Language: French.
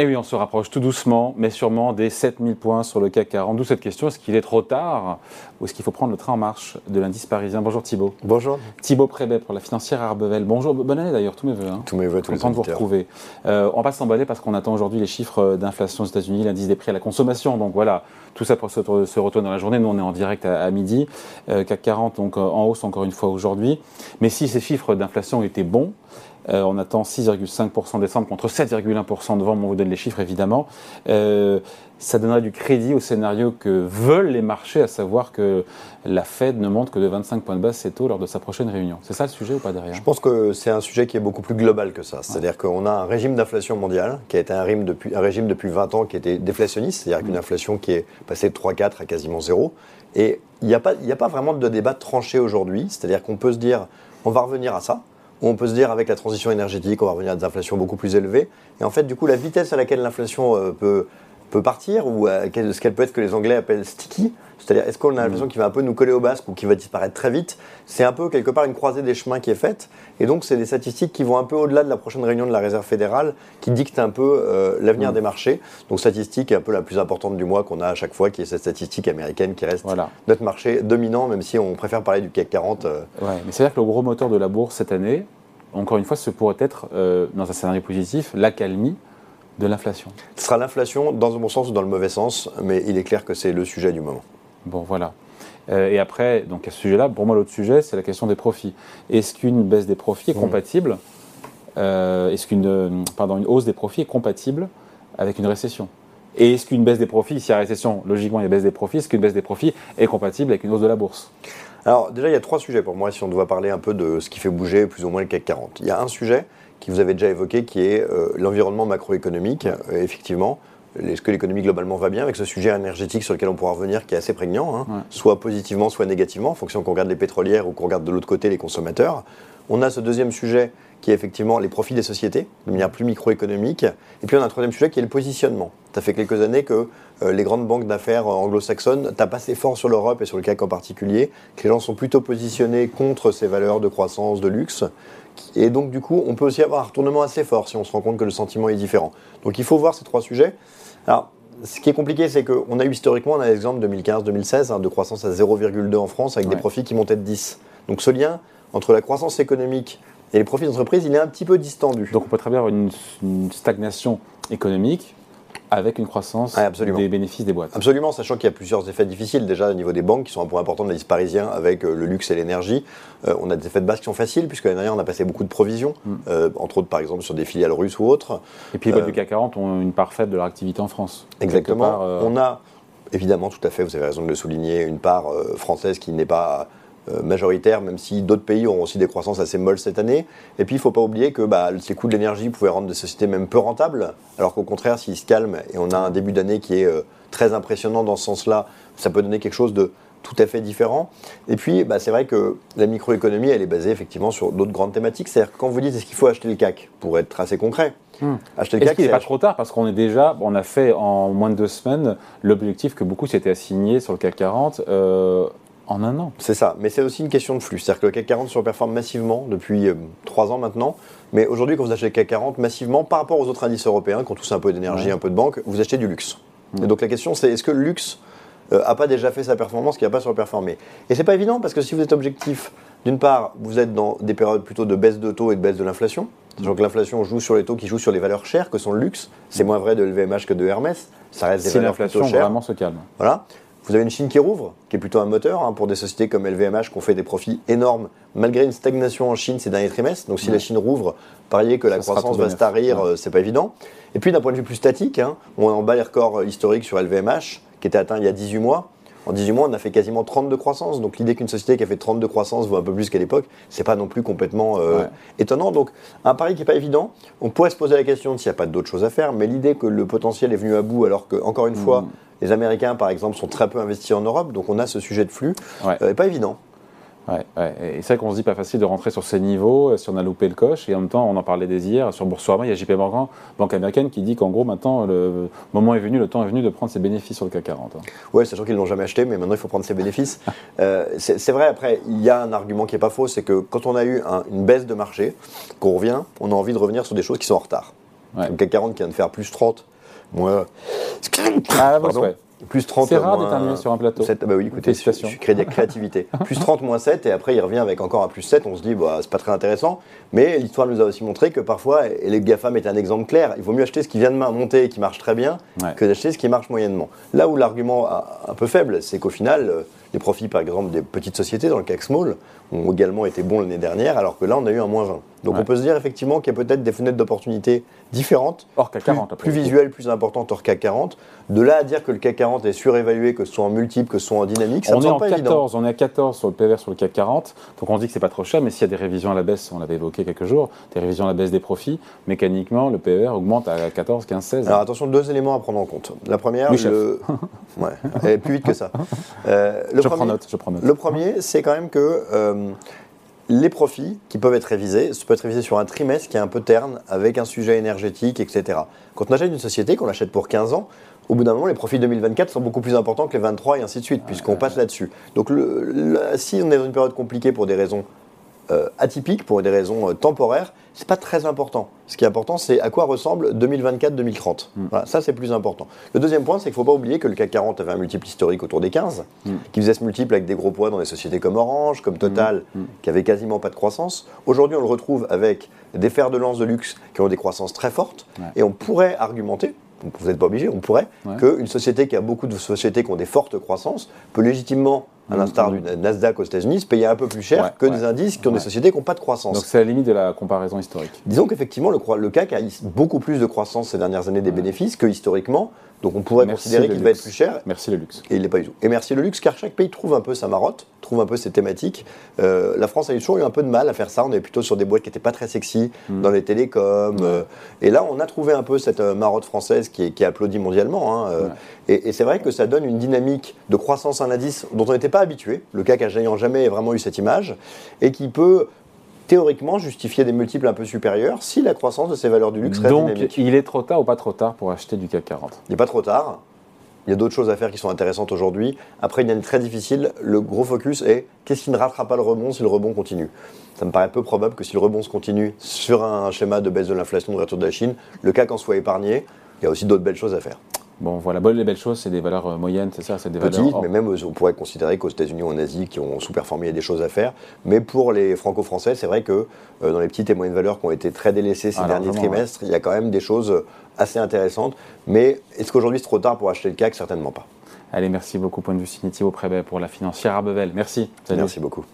Et oui, on se rapproche tout doucement, mais sûrement des 7000 points sur le CAC 40. D'où cette question, est-ce qu'il est trop tard ou est-ce qu'il faut prendre le train en marche de l'indice parisien? Bonjour Thibault. Bonjour. Thibault Prébet pour la financière Arbevel. Bonjour, bonne année d'ailleurs, tous mes voeux. Hein. Tous mes voeux, tous les Content de vous retrouver. Euh, on va s'emballer parce qu'on attend aujourd'hui les chiffres d'inflation aux États-Unis, l'indice des prix à la consommation. Donc voilà, tout ça pour se, retourner dans la journée. Nous, on est en direct à, midi. Euh, CAC 40, donc euh, en hausse encore une fois aujourd'hui. Mais si ces chiffres d'inflation étaient bons, euh, on attend 6,5% décembre contre 7,1% devant, on vous donne les chiffres évidemment. Euh, ça donnerait du crédit au scénario que veulent les marchés, à savoir que la Fed ne monte que de 25 points de base ses taux lors de sa prochaine réunion. C'est ça le sujet ou pas derrière Je pense que c'est un sujet qui est beaucoup plus global que ça. C'est-à-dire qu'on a un régime d'inflation mondiale qui a été un régime, depuis, un régime depuis 20 ans qui était déflationniste, c'est-à-dire qu'une inflation qui est passée de 3,4 à quasiment 0. Et il n'y a pas vraiment de débat tranché aujourd'hui, c'est-à-dire qu'on peut se dire on va revenir à ça, on peut se dire avec la transition énergétique, on va revenir à des inflations beaucoup plus élevées. Et en fait, du coup, la vitesse à laquelle l'inflation euh, peut, peut partir, ou ce qu'elle peut être que les Anglais appellent sticky, c'est-à-dire est-ce qu'on a l'impression qu'il va un peu nous coller au basque ou qu'il va disparaître très vite, c'est un peu quelque part une croisée des chemins qui est faite. Et donc, c'est des statistiques qui vont un peu au-delà de la prochaine réunion de la Réserve fédérale, qui dictent un peu euh, l'avenir mm. des marchés. Donc, statistique un peu la plus importante du mois qu'on a à chaque fois, qui est cette statistique américaine qui reste notre marché dominant, même si on préfère parler du CAC 40. Euh. Ouais, mais c'est-à-dire que le gros moteur de la bourse cette année, encore une fois, ce pourrait être, euh, dans un scénario positif, l'accalmie de l'inflation. Ce sera l'inflation dans le bon sens ou dans le mauvais sens, mais il est clair que c'est le sujet du moment. Bon, voilà. Euh, et après, donc à ce sujet-là, pour moi, l'autre sujet, c'est la question des profits. Est-ce qu'une baisse des profits est mmh. compatible euh, Est-ce qu'une pardon, une hausse des profits est compatible avec une récession? Et est-ce qu'une baisse des profits, s'il y a récession, logiquement, il y a baisse des profits, est-ce qu'une baisse des profits est compatible avec une hausse de la bourse alors déjà, il y a trois sujets pour moi si on doit parler un peu de ce qui fait bouger plus ou moins le CAC 40. Il y a un sujet qui vous avez déjà évoqué qui est euh, l'environnement macroéconomique, euh, effectivement. Est-ce que l'économie globalement va bien avec ce sujet énergétique sur lequel on pourra revenir qui est assez prégnant, hein, soit positivement, soit négativement, en fonction qu'on regarde les pétrolières ou qu'on regarde de l'autre côté les consommateurs. On a ce deuxième sujet qui est effectivement les profits des sociétés, de manière plus microéconomique. Et puis on a un troisième sujet qui est le positionnement. Ça fait quelques années que euh, les grandes banques d'affaires anglo-saxonnes tapent assez fort sur l'Europe et sur le CAC en particulier, que les gens sont plutôt positionnés contre ces valeurs de croissance, de luxe. Et donc du coup, on peut aussi avoir un retournement assez fort si on se rend compte que le sentiment est différent. Donc il faut voir ces trois sujets. Alors, ce qui est compliqué, c'est qu'on a eu historiquement, on a l'exemple 2015-2016 hein, de croissance à 0,2 en France avec des profits qui montaient de 10. Donc ce lien entre la croissance économique et les profits d'entreprise, il est un petit peu distendu. Donc on peut très bien avoir une, stagnation économique avec une croissance des bénéfices des boîtes. Absolument, sachant qu'il y a plusieurs effets difficiles déjà au niveau des banques qui sont un point important de la liste parisien avec euh, le luxe et l'énergie. Euh, on a des effets de base qui sont faciles puisque l'année dernière on a passé beaucoup de provisions, mm. euh, entre autres par exemple sur des filiales russes ou autres. Et puis les boîtes du CAC 40 ont une part faible de leur activité en France. Exactement. On a évidemment tout à fait, vous avez raison de le souligner, une part française qui n'est pas majoritaire, même si d'autres pays auront aussi des croissances assez molles cette année. Et puis, il ne faut pas oublier que bah, ces coûts de l'énergie pouvaient rendre des sociétés même peu rentables, alors qu'au contraire, s'ils se calment et on a un début d'année qui est euh, très impressionnant dans ce sens-là, ça peut donner quelque chose de tout à fait différent. Et puis, bah, c'est vrai que la microéconomie, elle est basée effectivement sur d'autres grandes thématiques. C'est-à-dire que quand vous dites est-ce qu'il faut acheter le CAC, pour être assez concret, hmm. acheter le CAC. Est-ce n'est pas trop tard? Parce qu'on est déjà, on a fait en moins de deux semaines l'objectif que beaucoup s'étaient assignés sur le CAC 40 en un an. C'est ça, mais c'est aussi une question de flux. C'est-à-dire que le CAC 40 surperforme massivement depuis euh, trois ans maintenant. Mais aujourd'hui, quand vous achetez le CAC 40 massivement, par rapport aux autres indices européens, qui ont tous un peu d'énergie, un peu de banque, vous achetez du luxe. Et donc la question, c'est est-ce que le luxe n'a euh, pas déjà fait sa performance, qui n'a pas surperformé? Et c'est pas évident parce que si vous êtes objectif, d'une part, vous êtes dans des périodes plutôt de baisse de taux et de baisse de l'inflation. Donc l'inflation joue sur les taux qui jouent sur les valeurs chères que sont le luxe. C'est moins vrai de LVMH que de Hermès. Ça reste des valeurs plutôt chères. L'inflation vraiment se calme. Voilà. Vous avez une Chine qui rouvre, qui est plutôt un moteur hein, pour des sociétés comme LVMH qui ont fait des profits énormes malgré une stagnation en Chine ces derniers trimestres. Donc si la Chine rouvre, parier que la croissance va se tarir, ce euh, c'est pas évident. Et puis d'un point de vue plus statique, hein, on en bat les records historiques sur LVMH qui était atteint il y a 18 mois. En 18 mois, on a fait quasiment 30 de croissance. Donc l'idée qu'une société qui a fait 30 de croissance vaut un peu plus qu'à l'époque, c'est pas non plus complètement euh, étonnant. Donc un pari qui n'est pas évident. On pourrait se poser la question s'il n'y a pas d'autres choses à faire, mais l'idée que le potentiel est venu à bout alors que, encore une mm. fois, les Américains, par exemple, sont très peu investis en Europe, donc on a ce sujet de flux. Ouais. Euh, pas évident. Ouais, Et c'est vrai qu'on se dit pas facile de rentrer sur ces niveaux euh, si on a loupé le coche. Et en même temps, on en parlait des hier sur Boursorama, il y a JP Morgan, banque américaine, qui dit qu'en gros, maintenant, le moment est venu, le temps est venu de prendre ses bénéfices sur le CAC 40. Hein. Oui, c'est sûr qu'ils ne l'ont jamais acheté, mais maintenant, il faut prendre ses bénéfices. Euh, c'est vrai, après, il y a un argument qui n'est pas faux, c'est que quand on a eu une baisse de marché, qu'on revient, on a envie de revenir sur des choses qui sont en retard. Le CAC 40 qui vient de faire plus 30 Moi. Ah. Plus 30. C'est rare sur un plateau. 7, bah oui, écoutez, je créativité. plus 30 moins 7 et après il revient avec encore un plus 7, on se dit bah c'est pas très intéressant, mais l'histoire nous a aussi montré que parfois et les GAFAM est un exemple clair, il vaut mieux acheter ce qui vient de monter et qui marche très bien Ouais. que d'acheter ce qui marche moyennement. Là où l'argument un peu faible, c'est qu'au final euh, les profits par exemple des petites sociétés dans le CAC Small ont également été bons l'année dernière alors que là on a eu un moins 20. Donc Ouais. on peut se dire effectivement qu'il y a peut-être des fenêtres d'opportunité différentes Hors CAC plus, 40. après. plus visuelle, plus importante hors CAC 40. De là à dire que le CAC 40 est surévalué, que ce soit en multiple, que ce soit en dynamique, ça on ne est en pas 14, évident. on est à 14 sur le PVR sur le CAC 40, donc on se dit que c'est pas trop cher, mais s'il y a des révisions à la baisse, on l'avait évoqué quelques jours, des révisions à la baisse des profits, mécaniquement le PVR augmente à 14, 15, 16. Alors attention, deux éléments à prendre en compte. La première, le... ouais, plus vite que ça. Euh, le je premier, prends note, je prends note. Le premier, c'est quand même que euh, les profits qui peuvent être révisés, ça peut être révisé sur un trimestre qui est un peu terne, avec un sujet énergétique, etc. Quand on achète une société, qu'on l'achète pour 15 ans, au bout d'un moment, les profits 2024 sont beaucoup plus importants que les 23 et ainsi de suite, puisqu'on passe là-dessus. Donc le- le- si on est dans une période compliquée pour des raisons euh, atypiques, pour des raisons euh, temporaires, c'est pas très important. Ce qui est important, c'est à quoi ressemble 2024-2030. Voilà, ça, c'est plus important. Le deuxième point, c'est qu'il ne faut pas oublier que le CAC 40 avait un multiple historique autour des 15, qui faisait ce multiple avec des gros poids dans des sociétés comme Orange, comme Total, qui avaient quasiment pas de croissance. Aujourd'hui, on le retrouve avec des fers de lance de luxe qui ont des croissances très fortes, Ouais. et on pourrait argumenter, vous n'êtes pas obligé, on pourrait, Ouais. qu'une société qui a beaucoup de sociétés qui ont des fortes croissances peut légitimement, à l'instar du Nasdaq aux États-Unis, se payer un peu plus cher Ouais, que ouais. des indices qui ont Ouais. des sociétés qui n'ont pas de croissance. Donc c'est la limite de la comparaison historique. Disons qu'effectivement, le, CAC a beaucoup plus de croissance ces dernières années des bénéfices que historiquement, donc on pourrait Merci considérer qu'il va être plus cher. Merci le luxe. Et il n'est pas du tout. Et merci le luxe, car chaque pays trouve un peu sa marotte, trouve un peu ses thématiques. Euh, la France a toujours eu un peu de mal à faire ça. On est plutôt sur des boîtes qui n'étaient pas très sexy, Mm. dans les télécoms. euh, et là, on a trouvé un peu cette euh, marotte française qui est, qui est applaudie mondialement. hein, euh, Et, et c'est vrai que ça donne une dynamique de croissance à un indice dont on n'était pas habitué. Le CAC n'ayant jamais vraiment eu cette image. Et qui peut théoriquement justifier des multiples un peu supérieurs si la croissance de ces valeurs du luxe reste Donc dynamique. il est trop tard ou pas trop tard pour acheter du CAC 40 Il n'est pas trop tard. Il y a d'autres choses à faire qui sont intéressantes aujourd'hui. Après une année très difficile, le gros focus est qu'est-ce qui ne rattrape pas le rebond si le rebond continue? Ça me paraît peu probable que si le rebond se continue sur un schéma de baisse de l'inflation, de retour de la Chine, le CAC en soit épargné. Il y a aussi d'autres belles choses à faire. Bon voilà, bon, les belles choses, c'est des valeurs euh, moyennes, c'est ça C'est des Petites, valeurs. hors- mais même on pourrait considérer qu'aux États-Unis ou en Asie, qui ont sous-performé, il y a des choses à faire. Mais pour les franco-français, c'est vrai que euh, dans les petites et moyennes valeurs qui ont été très délaissées ces Ah, derniers trimestres, il y a quand même des choses euh, assez intéressantes. Mais est-ce qu'aujourd'hui c'est trop tard pour acheter le CAC? Certainement pas. Allez, merci beaucoup, point de vue Cigniti au Prébet pour la financière Arbevel. Merci. Salut. Merci beaucoup.